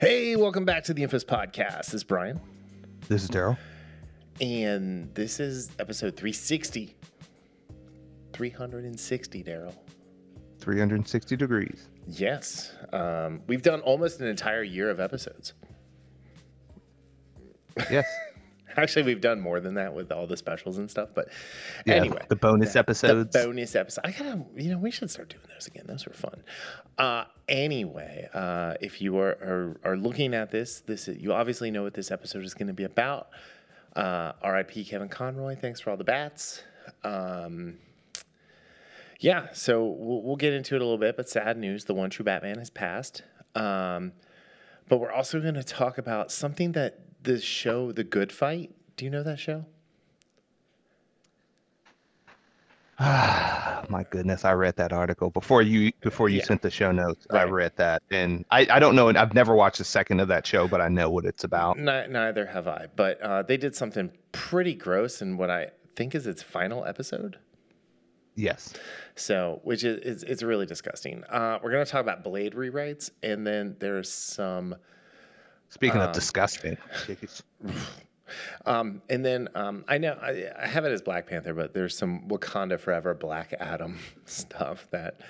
Hey, welcome back to the Infamous Podcast. This is Brian, This is Darryl. and this is episode 360. 360, Darryl. 360 degrees. Yes. Um, we've done almost an entire year of episodes. Yes. Actually, we've done more than that with all the specials and stuff. But Yeah, anyway, the bonus episodes. The bonus episode. I gotta, you know, we should start doing those again. Those were fun. Uh, anyway, uh, if you are, are are looking at this, this you obviously know what this episode is going to be about. Uh, R.I.P. Kevin Conroy. Thanks for all the bats. Um, yeah, so we'll, we'll get into it a little bit, but sad news: the one true Batman has passed. Um, but we're also going to talk about something that the show, The Good Fight. Do you know that show? My goodness, I read that article before you before you Yeah. sent the show notes. I read that, and I, I don't know. I've never watched a second of that show, but I know what it's about. Ni- neither have I. But uh, they did something pretty gross in what I think is its final episode. Yes. So, which is it's, it's really disgusting. Uh, we're gonna talk about Blade rewrites, and then there's some, Speaking Um, of disgusting, um, and then um, I know I, I have it as Black Panther, but there's some Wakanda Forever Black Adam stuff that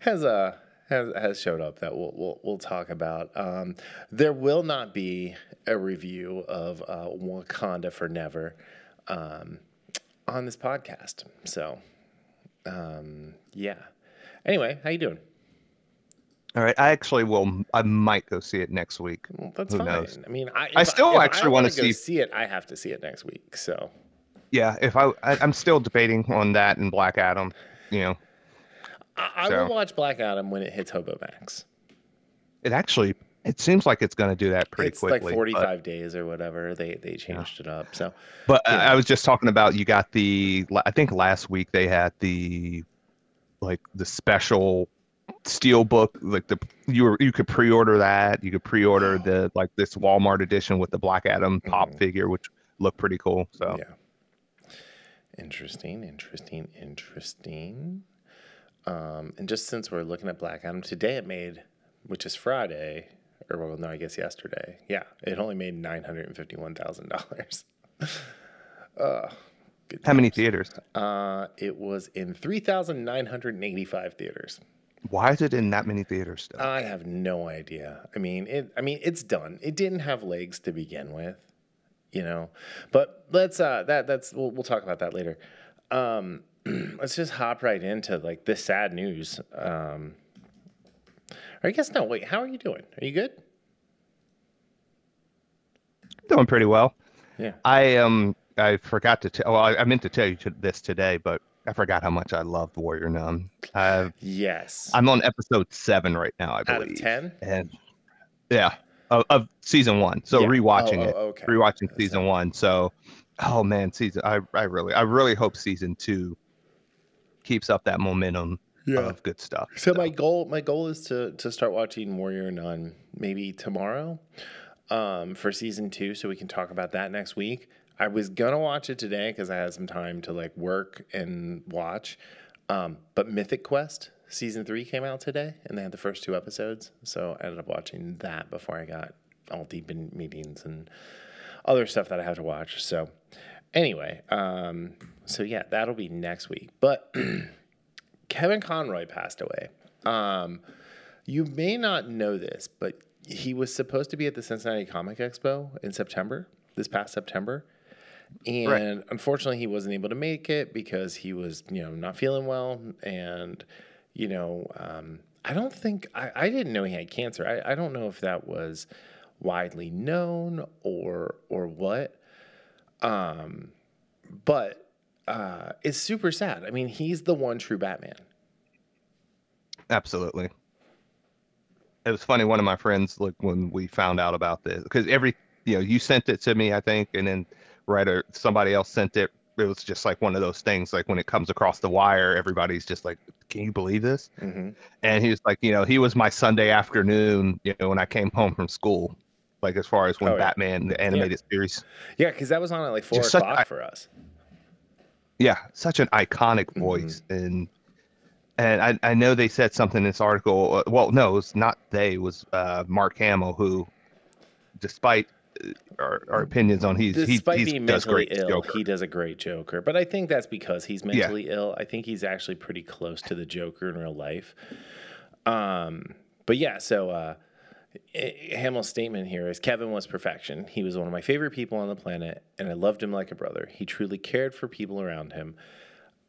has uh, has has showed up that we'll we'll, we'll talk about. Um, there will not be a review of uh, Wakanda for Never um, on this podcast. So, um, yeah. Anyway, how you doing? All right. I actually will. I might go see it next week. Well, that's Who fine. knows? I mean, I, I still actually wanna wanna see- see it. I have to see it next week. So. Yeah. If I, I I'm still debating on that and Black Adam. You know, I, I So- will watch Black Adam when it hits Hobo Max. it actually it seems like it's going to do that pretty it's quickly. like but- 45 days or whatever. They they changed it up. So But I- Yeah. I was just talking about you got the I think last week they had the like the special steel book like the you were you could pre-order that you could pre-order the like this Walmart edition with the Black Adam pop Mhm. figure which looked pretty cool so yeah. Interesting, interesting, interesting. Um, and just since we're looking at Black Adam today, it made, which is Friday, or well, no, I guess yesterday. Yeah, it only made nine hundred and fifty-one thousand dollars. Uh, how many theaters Uh, it was in three thousand nine hundred and eighty-five theaters. Why is it in that many theaters still I have no idea. I mean, it. I mean, it's done. It didn't have legs to begin with, you know. But let's. Uh, that that's. We'll, we'll talk about that later. Um, let's just hop right into like this sad news. Um, or I guess no. Wait, how are you doing? Are you good? doing pretty well Yeah. I um I forgot to tell well I, I meant to tell you this today but I forgot how much I loved Warrior Nun uh, Yes. I'm on episode seven right now I Out believe of ten. and yeah of, of season one so Yeah. rewatching Oh, it oh, okay. rewatching So- season one so oh man season i i really i really hope season two keeps up that momentum of good stuff So my goal, my goal is to to start watching Warrior Nun maybe tomorrow, um, for season two, so we can talk about that next week. I was gonna watch it today because I had some time to like work and watch, um, but Mythic Quest season three came out today, and they had the first two episodes, so I ended up watching that before I got all deep in meetings and other stuff that I have to watch. So anyway, um, so yeah, that'll be next week, but. Kevin Conroy passed away. Um, you may not know this, but he was supposed to be at the Cincinnati Comic Expo in September, this past September. And unfortunately, he wasn't able to make it because he was, you know, not feeling well. And, you know, um, I don't think, I, I didn't know he had cancer. I, I don't know if that was widely known or, or what. Um, but uh, it's super sad. I mean, he's the one true Batman. absolutely it was funny one of my friends like when we found out about this because every you know you sent it to me i think and then right or somebody else sent it it was just like one of those things like when it comes across the wire everybody's just like can you believe this Mm-hmm. and he was like, you know, he was my Sunday afternoon, you know, when I came home from school, like as far as when Oh, yeah. Batman the animated series. Yeah, because that was on at like four Just such o'clock a- for us. Yeah, such an iconic Mm-hmm. voice, and and I, I know they said something in this article. uh, Well, no, it's not they. It was uh, Mark Hamill who, despite our, our opinions on he's he Despite he's, being does mentally great ill, Joker. he does a great Joker. But I think that's because he's mentally ill. I think he's actually pretty close to the Joker in real life. Um, but yeah, so uh, Hamill's statement here is Kevin was perfection. He was one of my favorite people on the planet, and I loved him like a brother. He truly cared for people around him.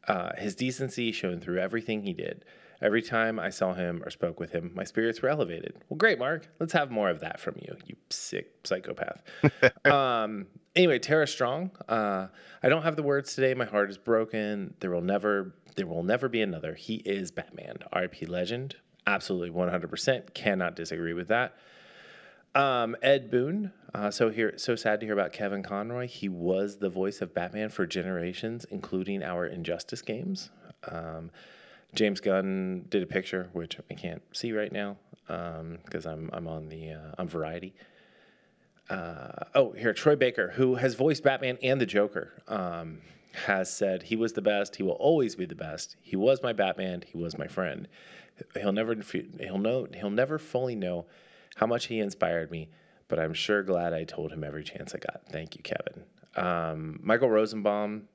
Uh, his decency shone through everything he did. Every time I saw him or spoke with him, my spirits were elevated. Well, great, Mark. Let's have more of that from you, you sick psychopath. um, anyway, Tara Strong. Uh, I don't have the words today. My heart is broken. There will never, there will never be another. He is Batman. R.I.P. Legend. Absolutely, one hundred percent. Cannot disagree with that. Um, Ed Boon. Uh, so here, so sad to hear about Kevin Conroy. He was the voice of Batman for generations, including our Injustice games. Um, James Gunn did a picture, which I can't see right now because I'm I'm on the uh, on Variety. Uh, oh, here Troy Baker, who has voiced Batman and the Joker, um, has said he was the best. He will always be the best. He was my Batman. He was my friend. He'll never he'll know he'll never fully know how much he inspired me, but I'm sure glad I told him every chance I got. Thank you, Kevin. Um, Michael Rosenbaum,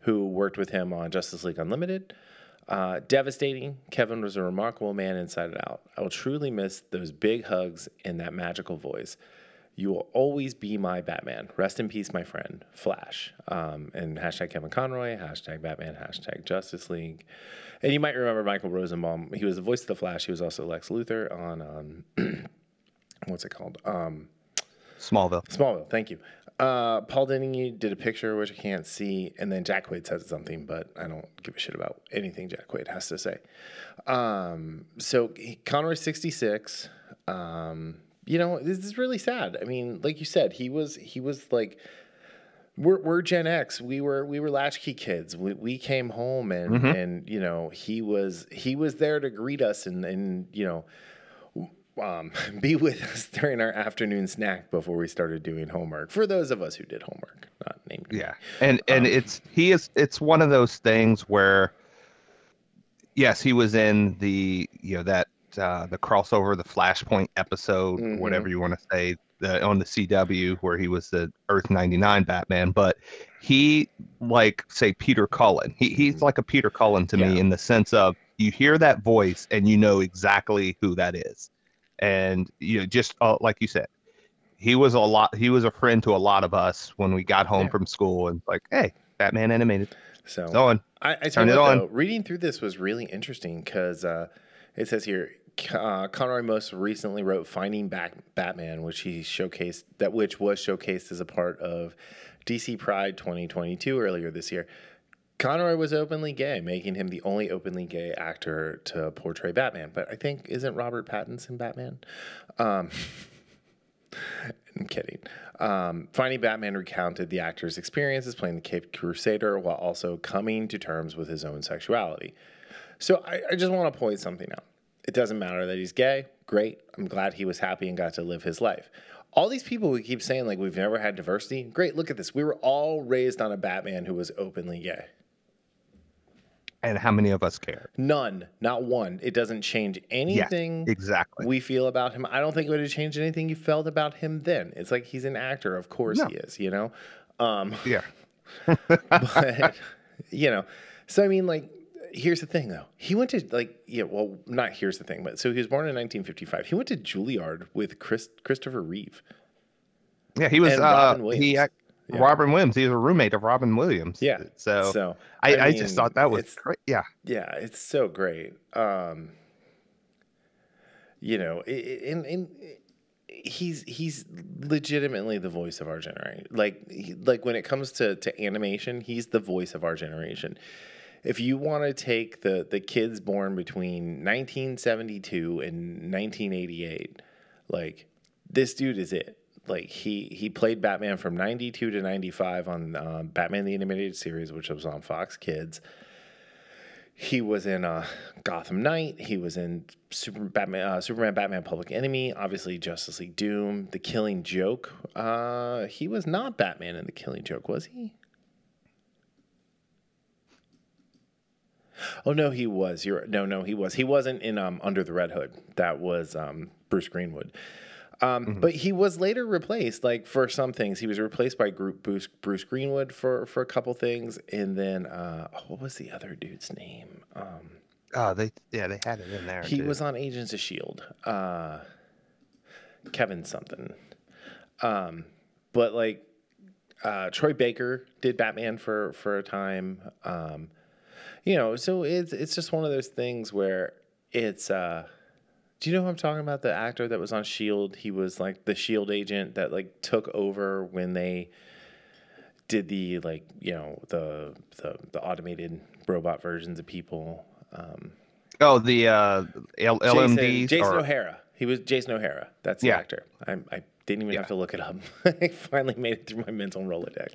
who worked with him on Justice League Unlimited. Uh, devastating. Kevin was a remarkable man inside and out. I will truly miss those big hugs and that magical voice. You will always be my Batman. Rest in peace, my friend. Flash. Um, and hashtag Kevin Conroy, hashtag Batman, hashtag Justice League. And you might remember Michael Rosenbaum. He was the voice of the Flash. He was also Lex Luthor on, um, what's it called? Um, Smallville. Smallville, thank you. Uh, Paul Dini did a picture, which I can't see, and then Jack Quaid said something, but I don't give a shit about anything Jack Quaid has to say. Um, so he, Conroy's 66. Um, you know, this is really sad. I mean, like you said, he was he was like we're, we're Gen X. We were we were latchkey kids. We, we came home and and you know he was he was there to greet us and and you know um, be with us during our afternoon snack before we started doing homework. For those of us who did homework, not named. Yeah, and and Um, it's he is it's one of those things where, yes, he was in the you know that uh, the crossover, the Flashpoint episode, Mhm. whatever you want to say, the, on the CW where he was the Earth ninety nine Batman, but he like say Peter Cullen. He he's like a Peter Cullen to Yeah. me in the sense of you hear that voice and you know exactly who that is, and you know just uh, like you said. He was a lot. He was a friend to a lot of us when we got home Yeah. from school, and like, hey, Batman animated. So It's on. I, I tell Turn it what, on. though, reading through this was really interesting because uh, it says here uh, Conroy most recently wrote "Finding Back Batman," which he showcased that which was showcased as a part of DC Pride 2022 earlier this year. Conroy was openly gay, making him the only openly gay actor to portray Batman. But I think isn't Robert Pattinson Batman? Um, I'm kidding. Um, Finding Batman recounted the actor's experiences playing the Cape Crusader while also coming to terms with his own sexuality. So I, I just want to point something out. It doesn't matter that he's gay. Great. I'm glad he was happy and got to live his life. All these people who keep saying like we've never had diversity. Great. Look at this. We were all raised on a Batman who was openly gay. And how many of us care? None, not one. It doesn't change anything Exactly. we feel about him. I don't think it would have changed anything you felt about him then. It's like he's an actor. Of course No. he is, you know? Um, yeah. but, you know, so I mean, like, here's the thing though. He went to, like, yeah, well, not here's the thing, but so he was born in 1955. He went to Juilliard with Chris, Christopher Reeve. Yeah. He was. Uh, he. Yeah. Robin Williams. He was a roommate of Robin Williams. Yeah. So, So I, I, mean, just thought that was great. Yeah. Yeah, it's so great. Um, you know, i- i- and, and he's he's legitimately the voice of our generation. Like he, like when it comes to to animation, he's the voice of our generation. If you want to take the the kids born between 1972 and 1988, like this dude is it. Like he he played Batman from 92 to 95 on uh, Batman the Animated Series, which was on Fox Kids. He was in uh, Gotham Knight. He was in Super Batman, uh, Superman, Batman, Public Enemy. Obviously, Justice League Doom, The Killing Joke. Uh, he was not Batman in The Killing Joke, was he? Oh no, he was. You're no, no, he was. He wasn't in um, Under the Red Hood. That was um, Bruce Greenwood. Um, Mm-hmm. But he was later replaced. Like for some things, he was replaced by group Bruce, Bruce Greenwood for for a couple things, and then uh, what was the other dude's name? Um, Oh, they yeah they had it in there. he was on Agents of Shield. Uh, Kevin something. Um, but like uh, Troy Baker did Batman for for a time. Um, you know, so it's it's just one of those things where it's. Uh, do you know who I'm talking about? The actor that was on Shield. He was like the Shield agent that like took over when they did the like you know the the, the automated robot versions of people. Um, Oh, the uh, L- Jason, LMDs. Jason or- O'Mara. He was Jason O'Mara. That's the Yeah. actor. I, I didn't even Yeah. have to look it up. I finally made it through my mental Rolodex.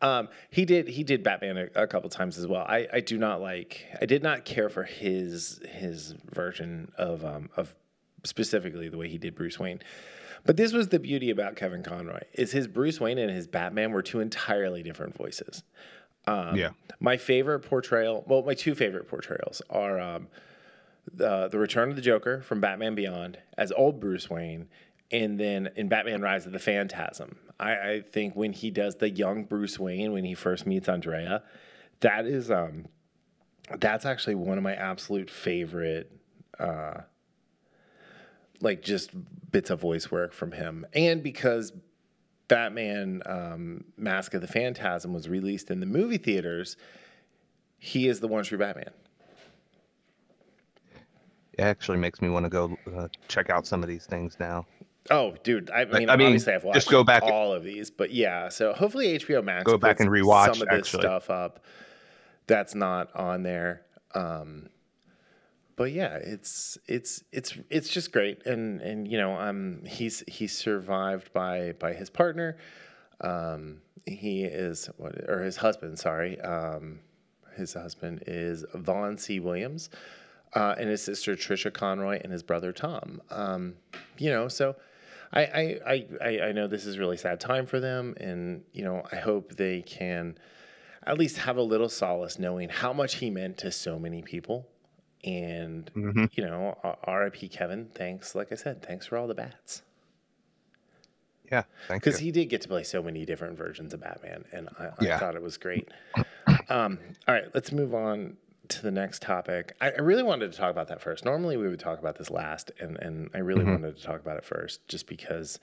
Um, he did. He did Batman a, a couple times as well. I, I do not like. I did not care for his his version of um, of specifically the way he did Bruce Wayne. But this was the beauty about Kevin Conroy is his Bruce Wayne and his Batman were two entirely different voices. Um, yeah. My favorite portrayal, well, my two favorite portrayals are um, the the Return of the Joker from Batman Beyond as old Bruce Wayne, and then in Batman Rise of the Phantasm. I, I think when he does the young Bruce Wayne when he first meets Andrea, that is um, that's actually one of my absolute favorite. Uh, like just bits of voice work from him, and because Batman um, Mask of the Phantasm was released in the movie theaters, he is the one true Batman. It actually makes me want to go uh, check out some of these things now. Oh, dude! I mean, I mean, obviously, I've watched just go back- all of these, but yeah. So hopefully, HBO Max Go back and rewatch, some of this actually. stuff up that's not on there. Um, but yeah, it's it's it's it's just great, and and you know, um, he's he's survived by by his partner. Um, he is what or his husband, sorry. Um, his husband is Vaughn C. Williams, uh, and his sister Trisha Conroy, and his brother Tom. Um, you know, so I, I, I, I- know this is a really sad time for them, and you know, I hope they can at least have a little solace knowing how much he meant to so many people. And hmm you know, R.I.P. Kevin. Thanks, like I said, thanks for all the bats Yeah, thank you. because he did get to play so many different versions of Batman, and I, I Yeah. thought it was great. Um, all right, let's move on to the next topic. I, I really wanted to talk about that first. Normally, we would talk about this last, and and I really wanted to talk about it first, just because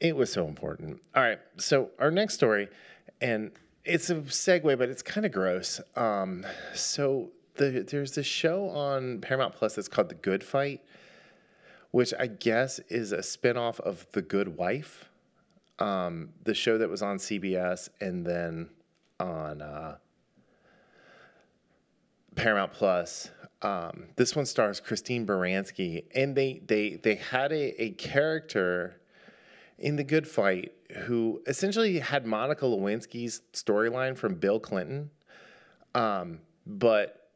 it was so important. All right, so our next story, and it's a segue, but it's kind of gross. Um, so the, there's this show on Paramount Plus that's called The Good Fight, which I guess is a spinoff of The Good Wife um, the show that was on CBS and then on uh, Paramount Plus. Um, this one stars Christine Baranski, and they they they had a, a character in the Good Fight who essentially had Monica Lewinsky's storyline from Bill Clinton, um, but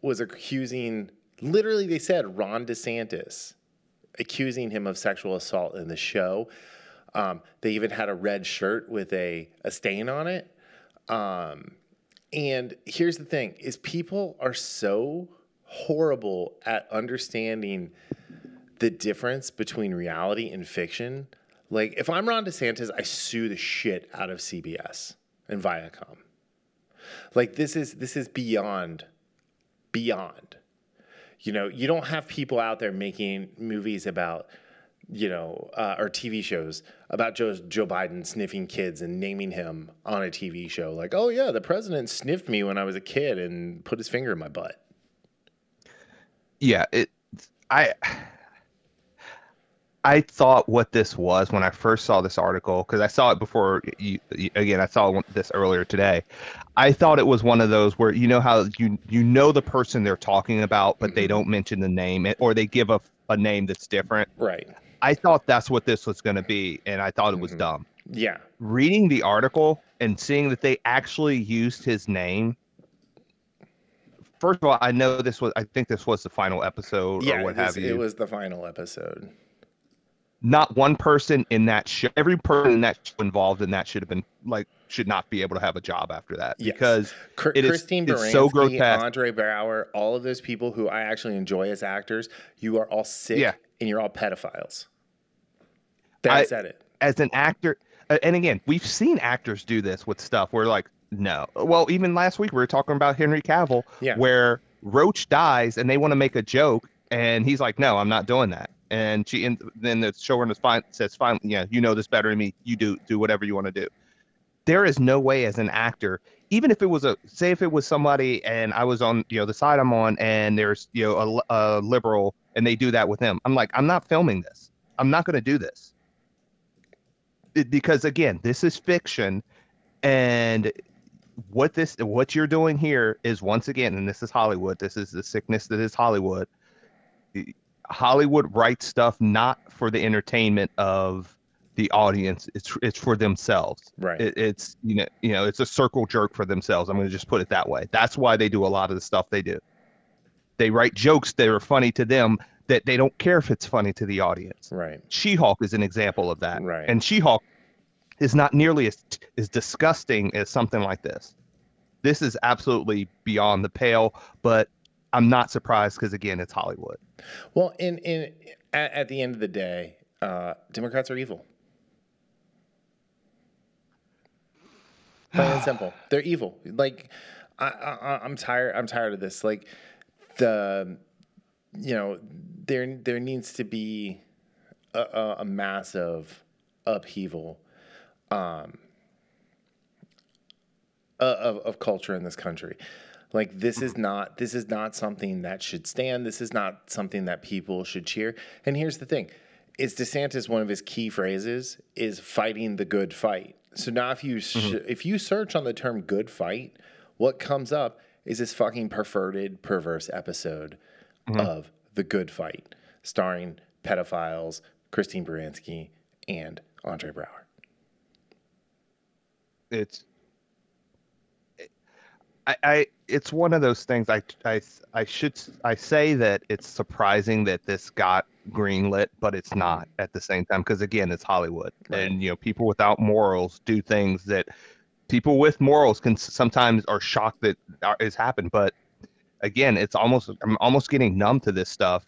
was accusing. Literally, they said Ron DeSantis accusing him of sexual assault in the show. Um, they even had a red shirt with a, a stain on it. Um, and here's the thing is people are so horrible at understanding the difference between reality and fiction. Like if I'm Ron DeSantis, I sue the shit out of CBS and Viacom. Like this is this is beyond beyond. You know, you don't have people out there making movies about you know, uh, or TV shows about Joe, Joe Biden sniffing kids and naming him on a TV show. Like, oh, yeah, the president sniffed me when I was a kid and put his finger in my butt. yeah it i i thought what this was when i first saw this article because i saw it before you, again i saw this earlier today i thought it was one of those where you know how you you know the person they're talking about but they don't mention the name or they give a, a name that's different Right. I thought that's what this was going to be and i thought it was Mhm. dumb Yeah. reading the article and seeing that they actually used his name first of all i know this was i think this was the final episode Yeah. or what this- have you It was the final episode. Not one person in that show, every person in that show involved in that should have been like should not be able to have a job after that Yes. because Cr- it is- Christine it's Baranski, so grotesque. Andre Braugher, all of those people who I actually enjoy as actors, you are all sick Yeah. and you're all pedophiles. That I- said it. as an actor, uh, and again, we've seen actors do this with stuff where like, no. Well, even last week we were talking about Henry Cavill, Yeah. where Roach dies and they want to make a joke, and he's like, no, I'm not doing that. And she, and then the showrunner fine, says, fine, yeah, you know this better than me. You do do whatever you want to do. There is no way as an actor, even if it was a, say if it was somebody and I was on, you know, the side I'm on, and there's, you know, a, a liberal, and they do that with him. I'm like, I'm not filming this. I'm not going to do this it- because again, this is fiction, and what this what you're doing here is once again, and this is Hollywood. This is the sickness that is Hollywood. Hollywood writes stuff not for the entertainment of the audience. It's it's for themselves. Right. It, it's you know you know it's a circle jerk for themselves. I'm going to just put it that way. That's why they do a lot of the stuff they do. They write jokes that are funny to them that they don't care if it's funny to the audience. right. She-Hulk is an example of that. Right. And She-Hulk is not nearly as as disgusting as something like this. This is absolutely beyond the pale, but I'm not surprised because again, it's Hollywood. Well, in in at, at the end of the day, uh, Democrats are evil. Plain and simple, they're evil. Like I, I, I'm tired. I'm tired of this. Like the, you know, there there needs to be a, a, a massive upheaval, um, uh, of of culture in this country. Like this is not this is not something that should stand. This is not something that people should cheer. And here's the thing: is DeSantis one of his key phrases is fighting the good fight. So now if you sh- mm-hmm. if you search on the term "good fight," what comes up is this fucking perverted, perverse episode mm-hmm. of the Good Fight, starring pedophiles Christine Baranski and Andre Braugher. It's I, I it's one of those things I, I I should I say that it's surprising that this got greenlit, but it's not at the same time because again, it's Hollywood, Right. and you know people without morals do things that people with morals can sometimes are shocked that uh, are- has happened. But again, it's almost I'm almost getting numb to this stuff,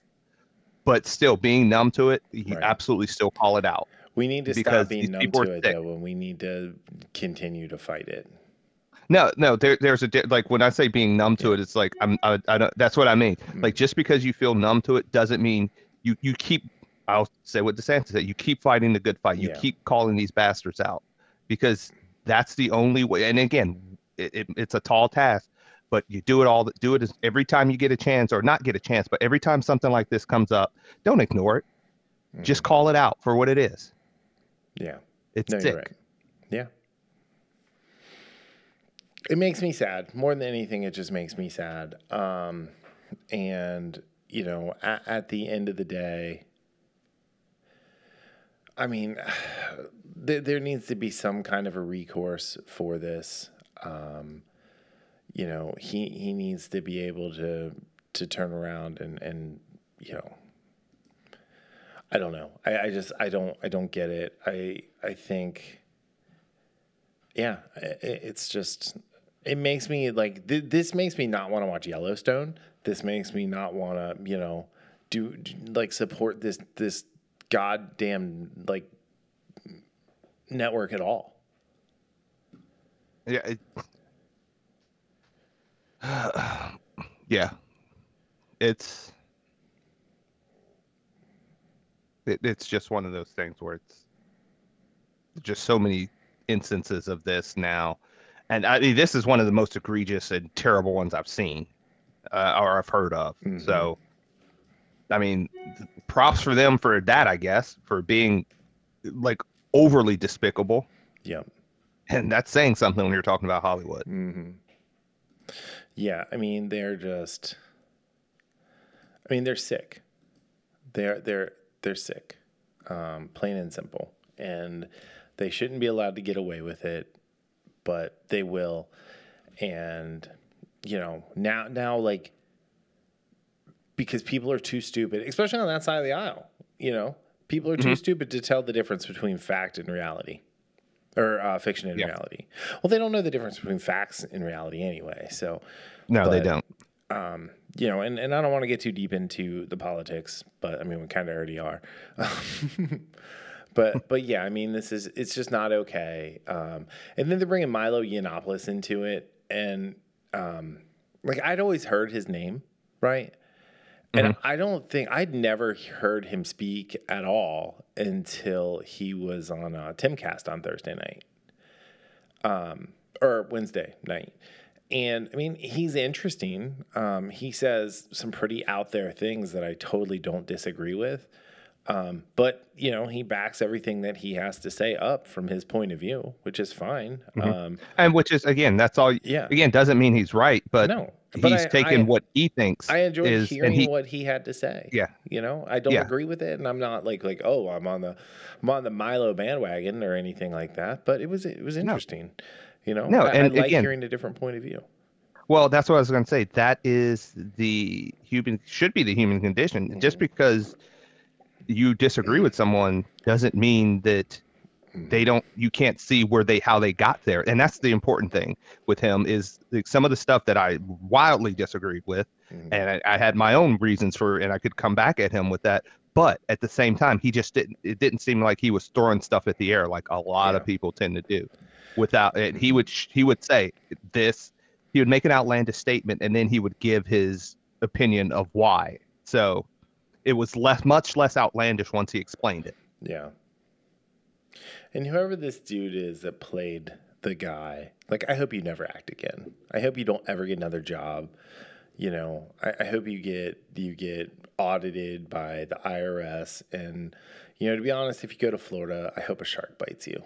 but still being numb to it, you Right. absolutely still call it out. We need to Because stop being numb to it sick. though, and we need to continue to fight it. No, no. There, there's a like when I say being numb to it, it's like I'm. I, I don't. That's what I mean. Mm. Like just because you feel numb to it doesn't mean you you keep. I'll say what DeSantis said. You keep fighting the good fight. You Yeah. keep calling these bastards out because that's the only way. And again, it, it, it's a tall task, but you do it all. Do it every time you get a chance, or not get a chance, but every time something like this comes up, don't ignore it. Just call it out for what it is. Yeah. It's Mm. No, sick. right. Yeah. It makes me sad. More than anything, it just makes me sad. Um, and, you know, at, at the end of the day, I mean, there, there needs to be some kind of a recourse for this. Um, you know, he, he needs to be able to to turn around and, and you know, I don't know. I, I just I don't I don't get it. I I think yeah, it's just it makes me like th- this makes me not want to watch Yellowstone. This makes me not want to, you know, do do- like support this this goddamn like network at all. Yeah. It, yeah. It's it, it's just one of those things where it's just so many instances of this now, and I this is one of the most egregious and terrible ones I've seen uh, or I've heard of. Mhm. So, I mean, props for them for that, I guess, for being like overly despicable, Yep. and that's saying something when you're talking about Hollywood. hmm Yeah, I mean they're just. I mean they're sick. They're they're they're sick, um, plain and simple, and they shouldn't be allowed to get away with it, but they will, and you know now now like because people are too stupid, especially on that side of the aisle. You know People are too stupid to tell the difference between fact and reality, or uh, fiction and Yeah. reality. Well, they don't know the difference between facts and reality anyway. So, No, they don't. um, you know, and, and I don't want to get too deep into the politics, but I mean, we kind of already are. but but yeah, I mean, this is it's just not okay. Um, and then they're bringing Milo Yiannopoulos into it, and um, like I'd always heard his name, right? And I don't think I'd never heard him speak at all until he was on uh, Timcast on Thursday night um, or Wednesday night. And I mean, he's interesting. Um, he says some pretty out there things that I totally don't disagree with. Um, but you know, he backs everything that he has to say up from his point of view, which is fine. Um, And which is again, that's all. Yeah. Again, doesn't mean he's right, but no, but he's I- taken I- what he thinks I enjoyed is, hearing and he, what he had to say. Yeah. you know, I don't Yeah. agree with it, and I'm not like like oh, I'm on the I'm on the Milo bandwagon or anything like that. But it was it was interesting. You know, No, I, I and like again- hearing a different point of view. Well, that's what I was going to say. That is the human should be the human condition. Mm-hmm. Just because you disagree with someone doesn't mean that Mm-hmm. they don't you can't see where they how they got there. And that's the important thing with him is some of the stuff that I wildly disagreed with Mhm. and I, I had my own reasons for and I could come back at him with that. But at the same time, he just didn't it didn't seem like he was throwing stuff at the air like a lot of people tend to do. Without it, he would he would say this he would make an outlandish statement and then he would give his opinion of why. So it was less, much less outlandish once he explained it. Yeah. And whoever this dude is that played the guy, like, I hope you never act again. I hope you don't ever get another job. You know, I, I hope you get you get audited by the IRS. And you know, to be honest, if you go to Florida, I hope a shark bites you.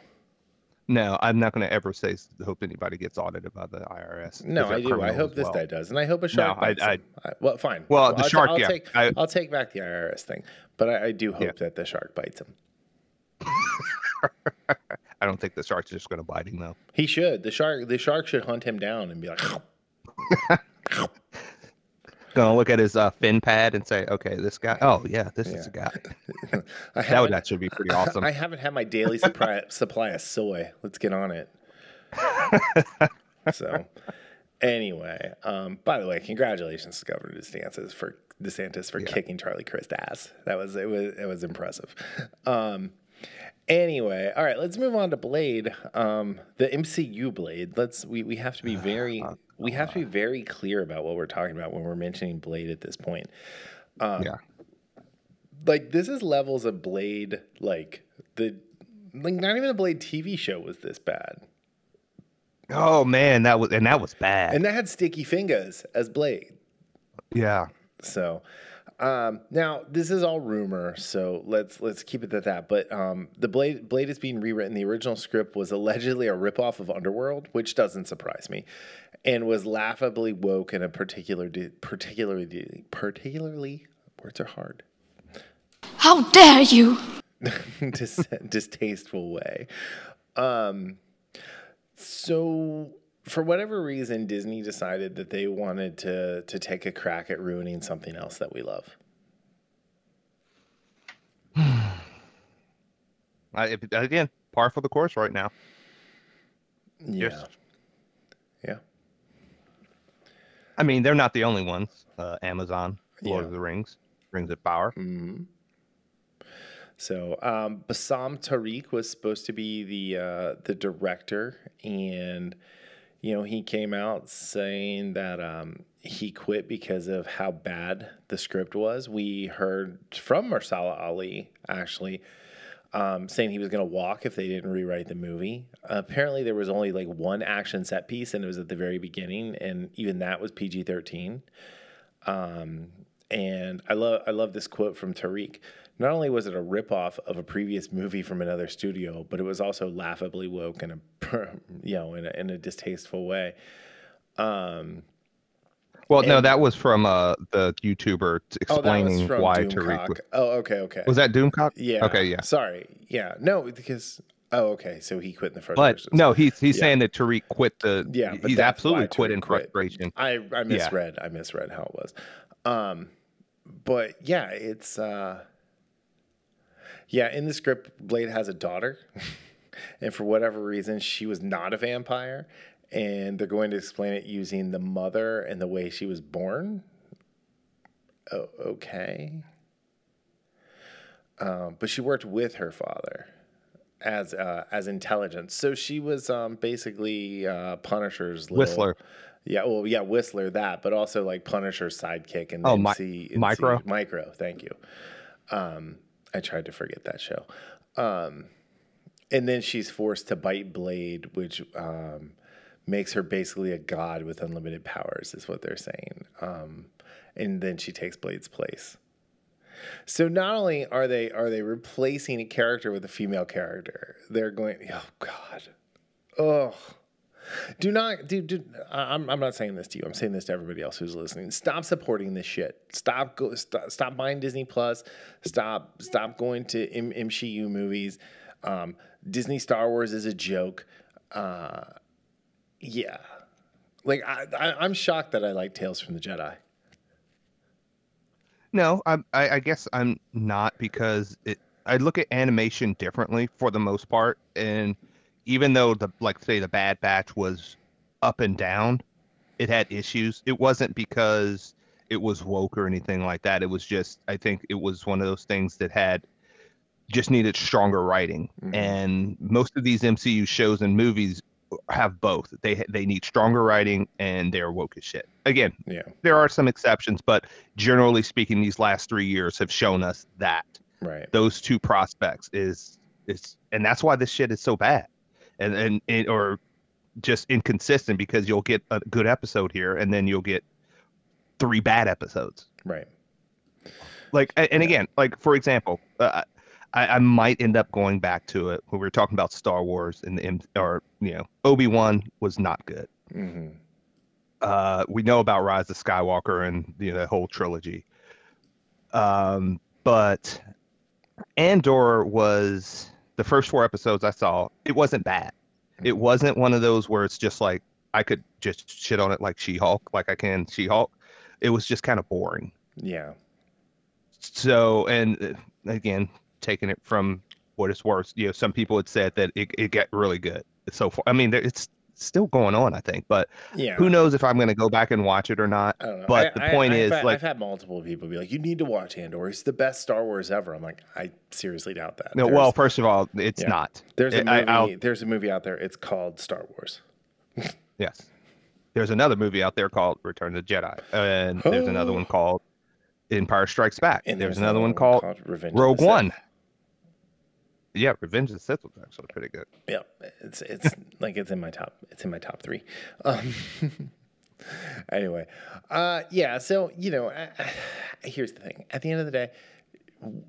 No, I'm not going to ever say hope anybody gets audited by the IRS. No, I do. I hope this well. guy does, and I hope a shark I- bites I- him. I, well, fine. Well, the I'll, shark, I'll yeah. Take, I- I'll take back the IRS thing, but I, I do hope Yeah. that the shark bites him. I don't think the shark's just going to bite him though. He should. The shark. The shark should hunt him down and be like. To look at his uh, fin pad and say, "Okay, this guy. Oh yeah, this is a guy." That would actually be pretty awesome. I haven't had my daily supply supply of soy. Let's get on it. so, anyway, um, by the way, congratulations to Governor DeSantis for DeSantis for kicking Charlie Crist ass. That was it was it was impressive. Um, anyway, all right, let's move on to Blade, um, the MCU Blade. Let's we we have to be very we have to be very clear about what we're talking about when we're mentioning Blade at this point. Um, yeah. like this is levels of Blade. Like the like not even the Blade TV show was this bad, Oh man, that was and that was bad. and that had Sticky Fingaz as Blade. yeah. So um, now this is all rumor, so let's let's keep it at that. But um, the Blade Blade is being rewritten. The original script was allegedly a ripoff of Underworld, which doesn't surprise me, and was laughably woke in a particular particularly particularly words are hard. How dare you! dis- distasteful way. Um, so for whatever reason, Disney decided that they wanted to to take a crack at ruining something else that we love. I, again, par for the course right now. Yeah, Yes. yeah, I mean, they're not the only ones. Uh, Amazon, Lord Yeah. of the Rings, Rings of Power. hmm So um, Bassam Tariq was supposed to be the uh, the director, and you know he came out saying that um, he quit because of how bad the script was. We heard from Mahershala Ali actually um, saying he was going to walk if they didn't rewrite the movie. apparently, there was only like one action set piece, and it was at the very beginning, and even that was PG thirteen. Um, and I love I love this quote from Tariq. Not only was it a ripoff of a previous movie from another studio, but it was also laughably woke in a you know in a, in a distasteful way. Um, Well, no, that was from uh, the YouTuber oh, explaining from why Doomcock. Tariq Oh, okay, okay. was that Doomcock? Yeah. Okay, yeah. Sorry. Yeah. No, because oh, okay. So he quit in the first. But person. no, he's he's Yeah. saying that Tariq quit the. Yeah, but he's absolutely quit in quit. frustration. I I misread. I misread how it was. Um, but yeah, it's uh, Yeah, in the script, Blade has a daughter, and for whatever reason, she was not a vampire, and they're going to explain it using the mother and the way she was born. Oh, okay. Um, but she worked with her father as uh, as intelligence, so she was um, basically uh, Punisher's little, Whistler. Yeah, well, yeah, Whistler that, but also like Punisher's sidekick and Oh, MC, Micro? Micro, thank you. Um, I tried to forget that show. Um, and then she's forced to bite Blade, which um, makes her basically a god with unlimited powers, is what they're saying. Um, and then she takes Blade's place. So not only are they are they replacing a character with a female character, they're going. Oh God, oh. Do not do. do I'm, I'm not saying this to you. I'm saying this to everybody else who's listening. Stop supporting this shit. Stop go. Stop, stop buying Disney Plus. Stop stop going to M- MCU movies. Um, Disney Star Wars is a joke. Uh, yeah, like I, I I'm shocked that I like Tales from the Jedi. No, I'm, I, I guess I'm not because it. I look at animation differently for the most part, and even though the like say the Bad Batch was up and down, it had issues. It wasn't because it was woke or anything like that. It was just I think it was one of those things that had just needed stronger writing, Mhm. and most of these MCU shows and movies have both. They they need stronger writing and they're woke as shit. Again, Yeah, there are some exceptions, but generally speaking, these last three years have shown us that right. those two prospects is is, and that's why this shit is so bad, and and it, or just inconsistent because you'll get a good episode here and then you'll get three bad episodes. Right. Like, and again, like for example, uh, I, I might end up going back to it when we were talking about Star Wars and the M- or you know Obi Wan was not good. hmm uh, we know about Rise of Skywalker and you know, the whole trilogy. Um, but Andor was the first four episodes I saw. It wasn't bad. It wasn't one of those where it's just like I could just shit on it like She-Hulk, like I can She-Hulk. It was just kind of boring. Yeah. So, and uh, again, taking it from what it's worth, you know, some people had said that it, it got really good so far. I mean, there- it's still going on, I think, but Yeah. who knows if I'm going to go back and watch it or not. I don't know. But I- the point I've is, had, like, I've had multiple people be like, "You need to watch Andor. It's the best Star Wars ever." I'm like, I seriously doubt that. no, There's- well, first of all, it's Yeah. not. there's a I- movie. I'll- there's a movie out there. It's called Star Wars. Yes. There's another movie out there called Return of the Jedi, and there's another one called Empire Strikes Back. And there's, another one called, Revenge. of Rogue One. Sith. Yeah, Revenge of the Sith was actually pretty good. Yeah, it's it's like it's in my top. It's in my top three. Um, anyway, uh, yeah. So you know, I, I- here's the thing. At the end of the day,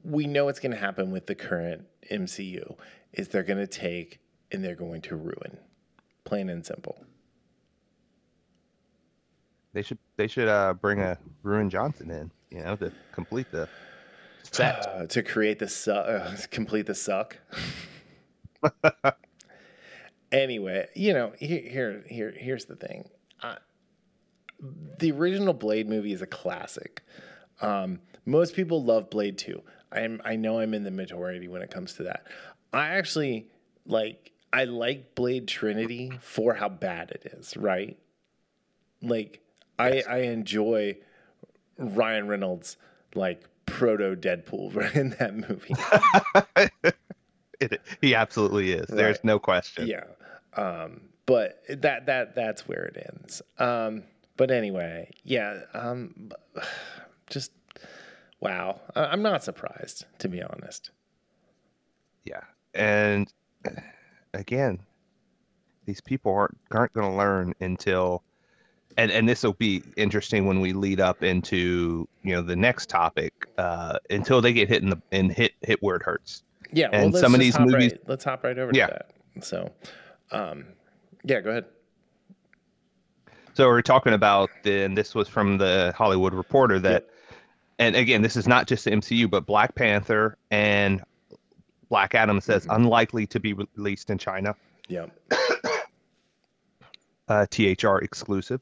we know what's going to happen with the current MCU. Is they're going to take and they're going to ruin, plain and simple. They should they should uh, bring a Ruin Johnson in, you know, to complete the set. Uh, to create the su- uh, complete the suck. anyway, you know, here, here, here, here's the thing. Uh, the original Blade movie is a classic. Um, most people love Blade 2. I'm, I know I'm in the majority when it comes to that. I actually like, I like Blade Trinity for how bad it is, right? Like, I, I enjoy Ryan Reynolds like proto Deadpool in that movie. It, he absolutely is. There's no question. yeah. Um, but that that that's where it ends. Um, but anyway, yeah. Um, just wow. I, I'm not surprised to be honest. Yeah. And again, these people aren't aren't going to learn until and and this will be interesting when we lead up into, you know, the next topic uh until they get hit in the and hit hit where it hurts. Yeah. And let's some of these movies- Right, let's hop right over Yeah. to that. So, um, yeah. Go ahead. So we're talking about the, and this was from the Hollywood Reporter that, and again, this is not just the MCU, but Black Panther and Black Adam says Mhm. unlikely to be released in China, Yeah. Uh, THR exclusive.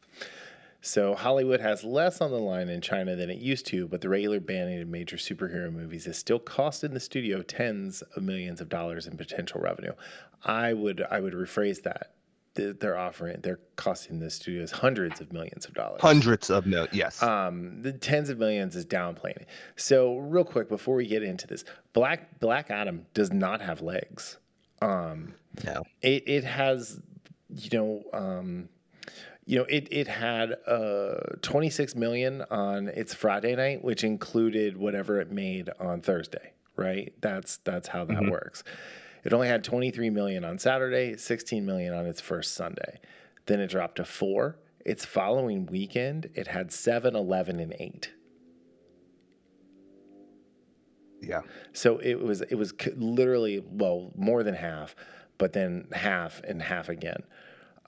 So Hollywood has less on the line in China than it used to, but the regular banning of major superhero movies is still costing the studio tens of millions of dollars in potential revenue. I would I would rephrase that. They're offering they're costing the studios hundreds of millions of dollars. Hundreds of mil. Yes. Um, the tens of millions is downplaying. it. So real quick before we get into this, Black Black Adam does not have legs. Um, no. it it has you know um you know it it had uh 26 million on its Friday night which included whatever it made on Thursday right? That's that's how that works. It only had 23 million on Saturday 16 million on its first Sunday. Then it dropped to 4 its following weekend it had 7 11 and 8 Yeah. So it was it was literally well more than half, but then half and half again.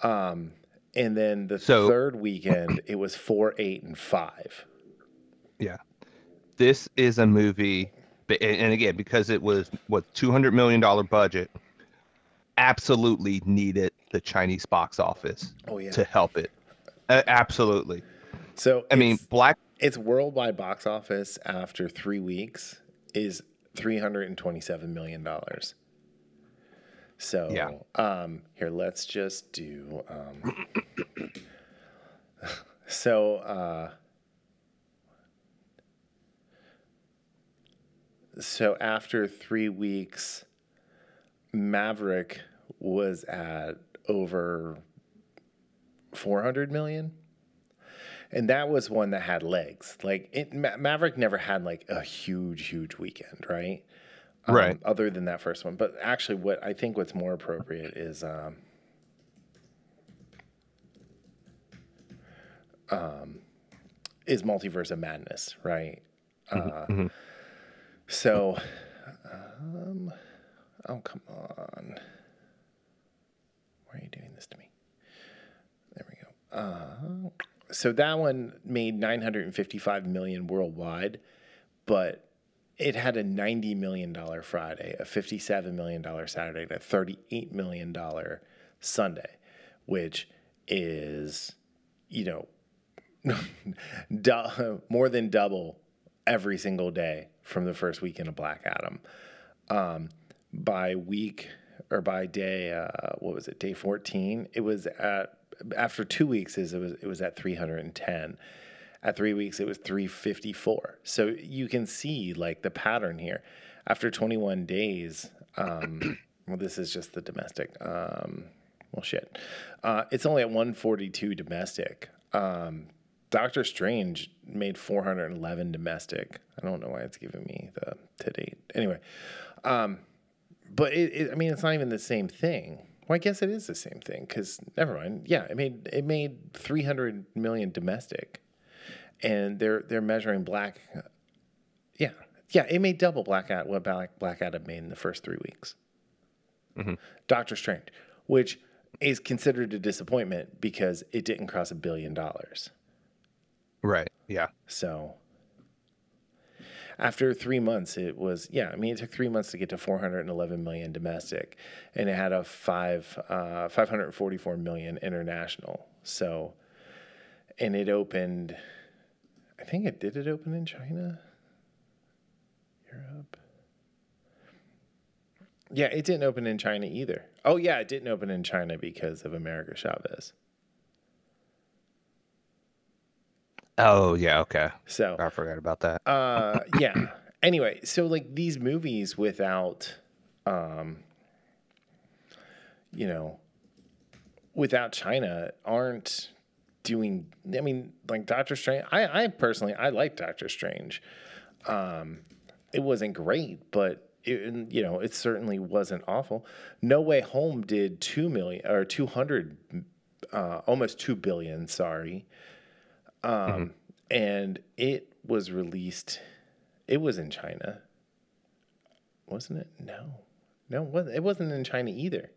Um, and then the So- third weekend it was four, eight, and five. Yeah. This is a movie, and again, because it was what two hundred million dollar budget, absolutely needed the Chinese box office Oh yeah. to help it. Uh, absolutely. So I mean, Black. its worldwide box office after three weeks is three hundred and twenty-seven million dollars. So Yeah. um, here let's just do. Um, so uh, so after three weeks, Maverick was at over four hundred million and that was one that had legs. Like it, Ma- Maverick never had like a huge, huge weekend, right? Um, Right. Other than that first one, but actually, what I think what's more appropriate is um, um, is Multiverse of Madness, right? Uh, So, um, oh come on, why are you doing this to me? There we go. Uh, so that one made 955 million worldwide, but it had a 90 million dollar Friday, a 57 million dollar Saturday, and a 38 million dollar Sunday, which is, you know, du- more than double every single day from the first weekend of Black Adam. Um, by week or by day, uh, what was it? Day 14. It was at after two weeks. Is it was it was at 310. At three weeks, it was 354. So you can see like the pattern here. After 21 days, um, well, this is just the domestic. Um, well, shit. Uh, it's only at 142 domestic. Um, Doctor Strange made 411 domestic. I don't know why it's giving me the to date. Anyway, um, but it, it, I mean, it's not even the same thing. Well, I guess it is the same thing because never mind. Yeah, it made it made 300 million domestic, and they're they're measuring black. Yeah, yeah, it made double Black Adam what Black Black Adam made in the first three weeks. Doctor Strange, which is considered a disappointment because it didn't cross a billion dollars. Right. Yeah. So after three months, it was yeah. I mean, it took three months to get to 411 million domestic, and it had a five uh, 544 million international. So, and it opened. I think it did. It open in China, Europe. Yeah, it didn't open in China either. Oh yeah, it didn't open in China because of America Chavez. Oh yeah. Okay. So I forgot about that. uh yeah anyway so like these movies without um you know without china aren't doing i mean like doctor strange i i personally i like doctor strange um it wasn't great but it, you know it certainly wasn't awful no way home did 2 million or 200 uh almost 2 billion sorry um and it was released it was in China. Wasn't it? No. No, it wasn't in China either.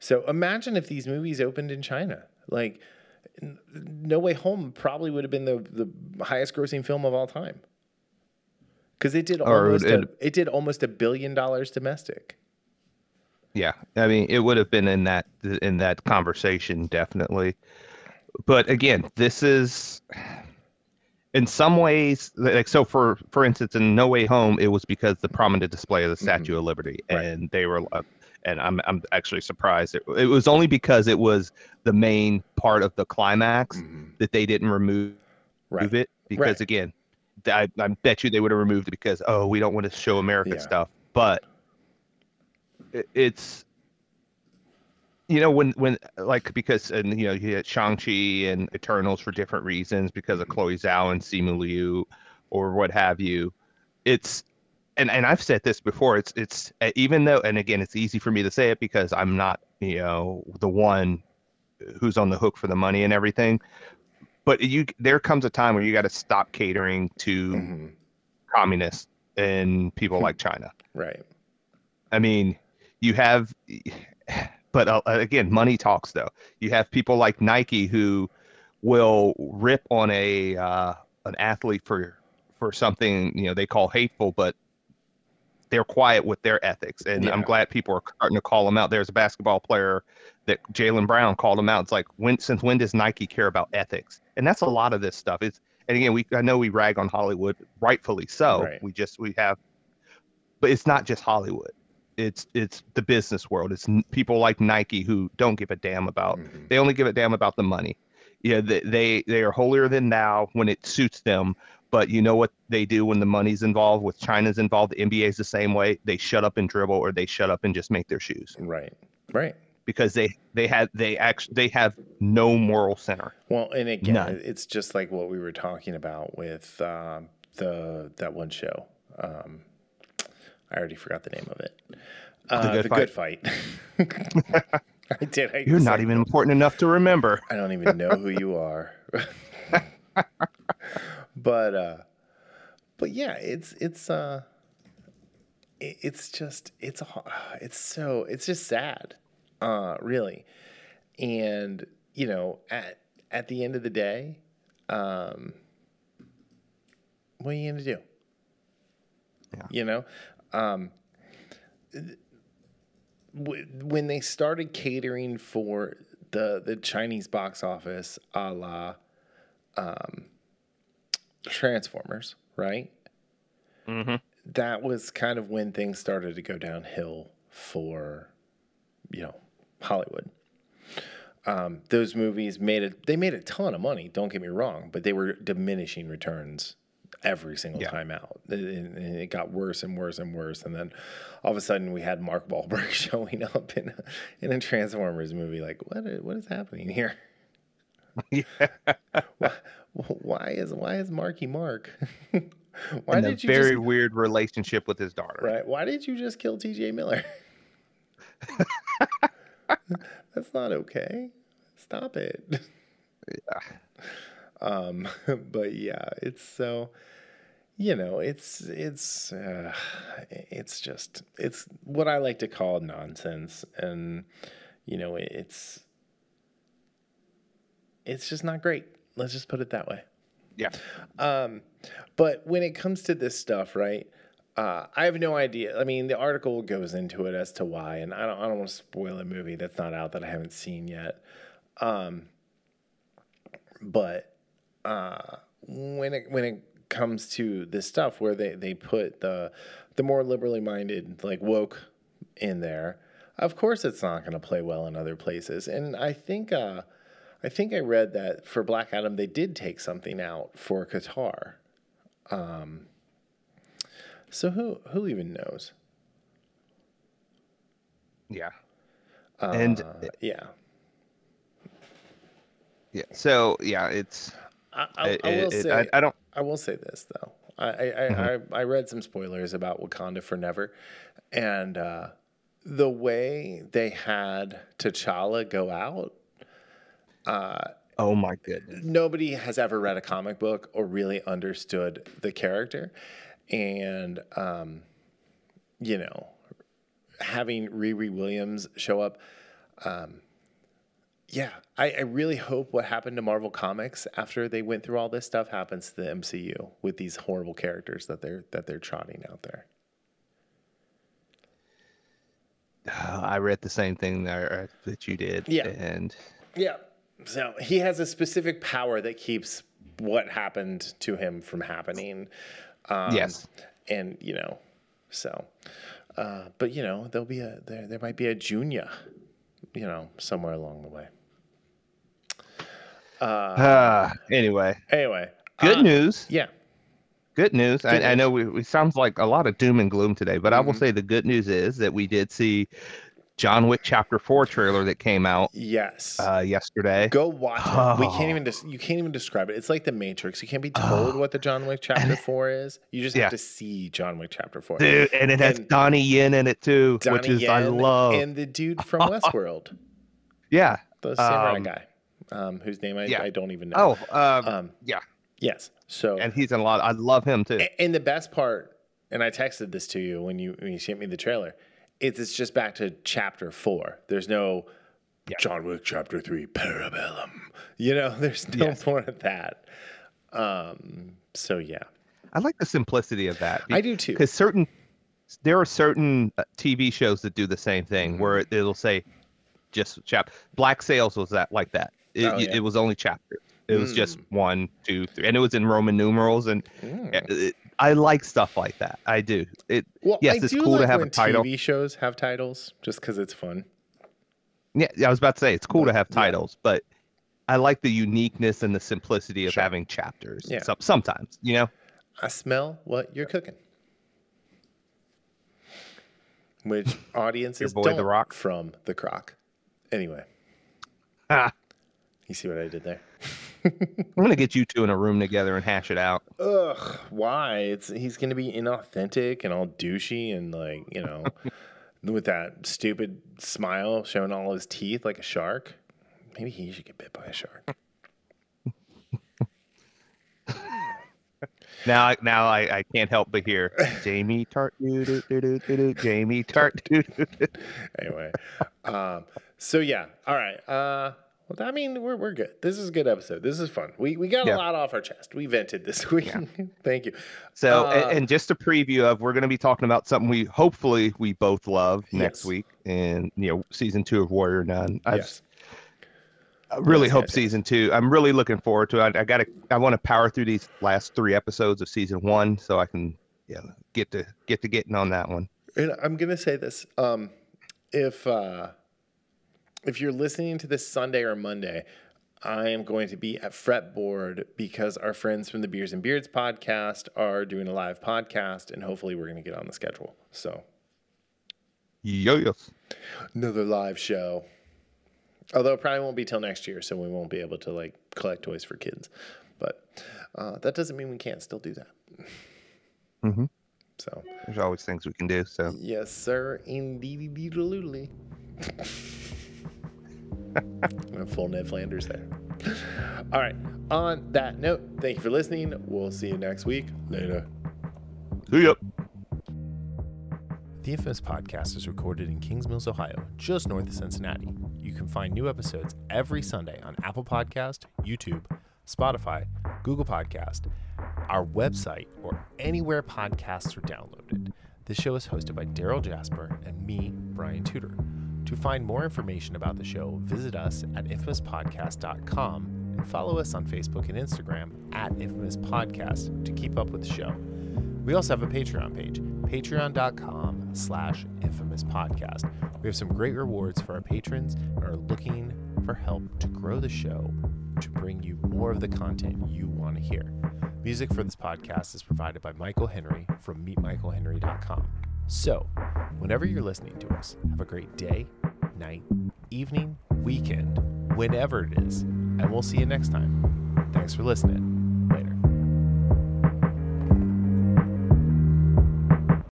So imagine if these movies opened in China. Like No Way Home probably would have been the, the highest grossing film of all time. Cuz it did almost a, it- it did almost a billion dollars domestic. Yeah, I mean, it would have been in that in that conversation definitely. but again, this is in some ways like so for for instance in No Way Home it was because the prominent display of the Statue of Liberty Right. and they were uh, and I'm I'm actually surprised it, it was only because it was the main part of the climax Mhm. that they didn't remove Right. it because Right. again I, I bet you they would have removed it because oh we don't want to show America Yeah. stuff but it, it's you know when when like because and you know you had Shang-Chi and Eternals for different reasons because of Chloe Zhao and Simu Liu or what have you it's and and I've said this before it's it's even though and again it's easy for me to say it because I'm not you know the one who's on the hook for the money and everything but you there comes a time where you got to stop catering to Mhm. communists and people like China Right. I mean, you have, but uh, again, money talks though. You have people like Nike who will rip on a uh, an athlete for for something you know they call hateful, but they're quiet with their ethics, and I'm glad people are starting to call them out. There's a basketball player that Jalen Brown called him out. It's like when since when does Nike care about ethics? And that's a lot of this stuff. It's and again, we I know we rag on Hollywood, rightfully so. Right. We just we have, but it's not just Hollywood. It's it's the business world. It's people like Nike who don't give a damn about. Mhm. They only give a damn about the money. Yeah, they, they they are holier than thou when it suits them. But you know what they do when the money's involved, with China's involved, the NBA's the same way. They shut up and dribble, or they shut up and just make their shoes Right. Right. because they they had they actually they have no moral center. Well, and again, None. it's just like what we were talking about with um, the that one show. Um, I already forgot the name of it. Uh, Good the Fight? Good Fight. I did. I You're not even important enough to remember. I don't even know who you are. but uh but yeah, it's it's uh it, it's just it's it's so it's just sad. Uh really. And you know, at at the end of the day, um what are you to do? Yeah. You know, um when they started catering for the the Chinese box office, a la um, Transformers, right? hmm That was kind of when things started to go downhill for, you know, Hollywood. Um, those movies made it. They made a ton of money. Don't get me wrong, but they were diminishing returns every single Yeah. time out, and, and it got worse and worse and worse. And then all of a sudden, we had Mark Wahlberg showing up in a, in a Transformers movie. Like, what? What is happening here? yeah. Why, is why is Marky Mark? why and a did you very just, weird relationship with his daughter. right? Why did you just kill T.J. Miller? That's not okay. Stop it. Yeah. Um, but yeah, it's so you know, it's it's uh, it's just it's what I like to call nonsense, and you know, it's it's just not great. Let's just put it that way. Yeah. Um, but when it comes to this stuff, right? Uh, I have no idea. I mean, the article goes into it as to why, and I don't. I don't want to spoil a movie that's not out that I haven't seen yet. Um, but uh, when it when it comes to this stuff where they they put the the more liberally minded like woke in there, of course it's not going to play well in other places. And I think uh, I think I read that for Black Adam they did take something out for Qatar. Um, so who who even knows? Yeah. Uh, And- yeah, Yeah. So yeah, it's I, I, it, I will it- say I, I don't. I will say this though. I I, I, Mm-hmm. I, I read some spoilers about Wakanda Forever, and uh, the way they had T'Challa go out. Oh my goodness. Nobody has ever read a comic book or really understood the character, and um, you know, having Riri Williams show up. Um, yeah, I, I really hope what happened to Marvel Comics after they went through all this stuff happens to the MCU with these horrible characters that they're that they're trotting out there. I read the same thing there uh, that you did. Yeah. And Yeah, so he has a specific power that keeps what happened to him from happening. Um, Yes. and you know, so, uh, but you know, there'll be a there there might be a junior, you know, somewhere along the way. Uh, anyway, Anyway, good uh, news. Yeah, Good news. Good I, I know we, we sounds like a lot of doom and gloom today, but I will Mhm. say the good news is that we did see John Wick Chapter Four trailer that came out yes. uh, yesterday. Go watch it. We Oh. can't even des- you can't even describe it. It's like the Matrix. You can't be told what the John Wick Chapter Four is. You just Yeah. have to see John Wick Chapter Four. Dude, and it has And Donnie Yen in it too, which Donnie is I Yen love. and the dude from Westworld, yeah. the samurai Um, guy, um, whose name I, yeah. I don't even know. Oh, um, um, yeah. yes. So And he's in a lot. I love him too. And the best part, and I texted this to you when you when you sent me the trailer, is it's just back to chapter four. There's no John Wick chapter three parabellum. You know, there's no Yes. more of that. Um. So yeah, I like the simplicity of that. I do too. because certain there are certain uh, TV shows that do the same thing Mm-hmm. where it, it'll say just chap. Black Sails was that like that. It, Oh, yeah. it was only chapters. It was just Mm. one, two, three, and it was in Roman numerals. And Mm. it- I like stuff like that. I do. It Well, yes, I it's cool like to have a title. TV shows have titles just because it's fun. Yeah, I was about to say it's cool to But, have yeah. titles, but I like the uniqueness and the simplicity of Sure. having chapters. Yeah. Some, sometimes, you know. I smell what you're cooking. Which audiences boy, don't The Rock. from the croc. Anyway, Ah, you see what I did there? I'm gonna get you two in a room together and hash it out. Ugh, why? It's he's gonna be inauthentic and all douchey and like you know, with that stupid smile showing all his teeth like a shark. Maybe he should get bit by a shark. Now, I- now I, I can't help but hear Jamie Tartt, doo, doo, doo, doo, doo, doo, Jamie Tartt. doo, doo, doo. anyway, um, so yeah, all right. Uh, well, I mean, we're we're good. This is a good episode. This is fun. We we got Yeah. a lot off our chest. We vented this week. Thank you. So, Uh, and, and just a preview of we're going to be talking about something we hopefully we both love next Yes. week, and you know, season two of Warrior Nun. I yes. I really Yes, hope yes. season two. I'm really looking forward to it. I, I got to. I want to power through these last three episodes of season one so I can, yeah, get to get to getting on that one. And I'm gonna say this: um, if uh, if you're listening to this Sunday or Monday, I am going to be at Fretboard because our friends from the Beers and Beards podcast are doing a live podcast, and hopefully we're gonna get on the schedule. So yo, yo. another live show. Although it probably won't be till next year, so we won't be able to like collect toys for kids. But uh, that doesn't mean we can't still do that. Mm-hmm. So There's always things we can do. So yes, sir, indeed, full Ned Flanders there. All right. On that note, thank you for listening. We'll see you next week. Later. see ya. The Infamous Podcast is recorded in Kings Mills, Ohio, just north of Cincinnati. You can find new episodes every Sunday on Apple Podcast, YouTube, Spotify, Google Podcast, our website, or anywhere podcasts are downloaded. This show is hosted by Darryl Jasper and me, Brian Tudor. To find more information about the show, visit us at infamouspodcast.com and follow us on Facebook and Instagram at Infamous Podcast to keep up with the show. We also have a Patreon page, patreon.com slash infamous podcast. We have some great rewards for our patrons and are looking for help to grow the show to bring you more of the content you want to hear. Music for this podcast is provided by Michael Henry from meetmichaelhenry.com. So, whenever you're listening to us, have a great day, night, evening, weekend, whenever it is, and we'll see you next time. Thanks for listening.